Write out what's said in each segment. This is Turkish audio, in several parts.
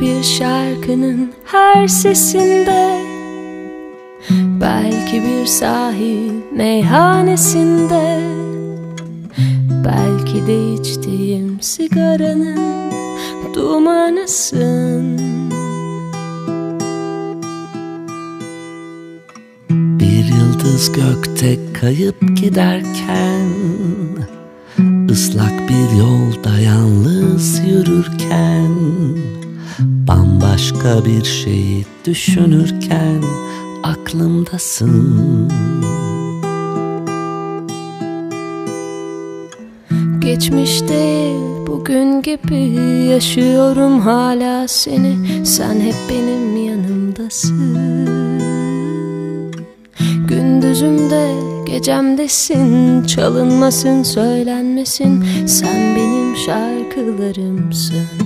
bir şarkının her sesinde. Belki bir sahil meyhanesinde. Belki de içtiğim sigaranın dumanısın. Bir yıldız gökte kayıp giderken ıslak bir yolda yalnız yürürken Bambaşka bir şeyi düşünürken aklımdasın. Geçmiş değil bugün gibi yaşıyorum hala seni. Sen hep benim yanımdasın. Gündüzümde gecemdesin Çalınmasın söylenmesin. Sen benim şarkılarımsın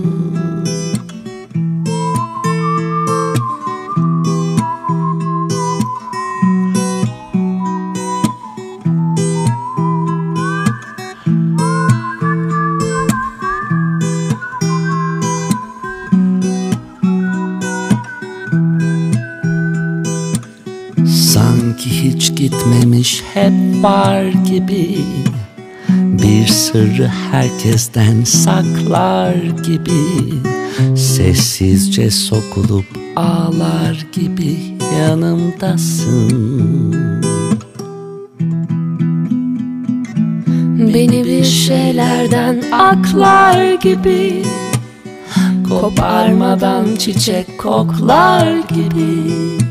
Sanki hiç gitmemiş hep var gibi. Bir sırrı herkesten saklar gibi. Sessizce sokulup ağlar gibi yanımdasın. Beni bir şeylerden aklar gibi. Koparmadan çiçek koklar gibi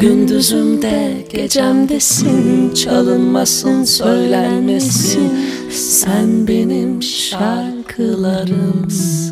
Gündüzümde gecemdesin Çalınmasın söylenmesin. Sen benim şarkılarımsın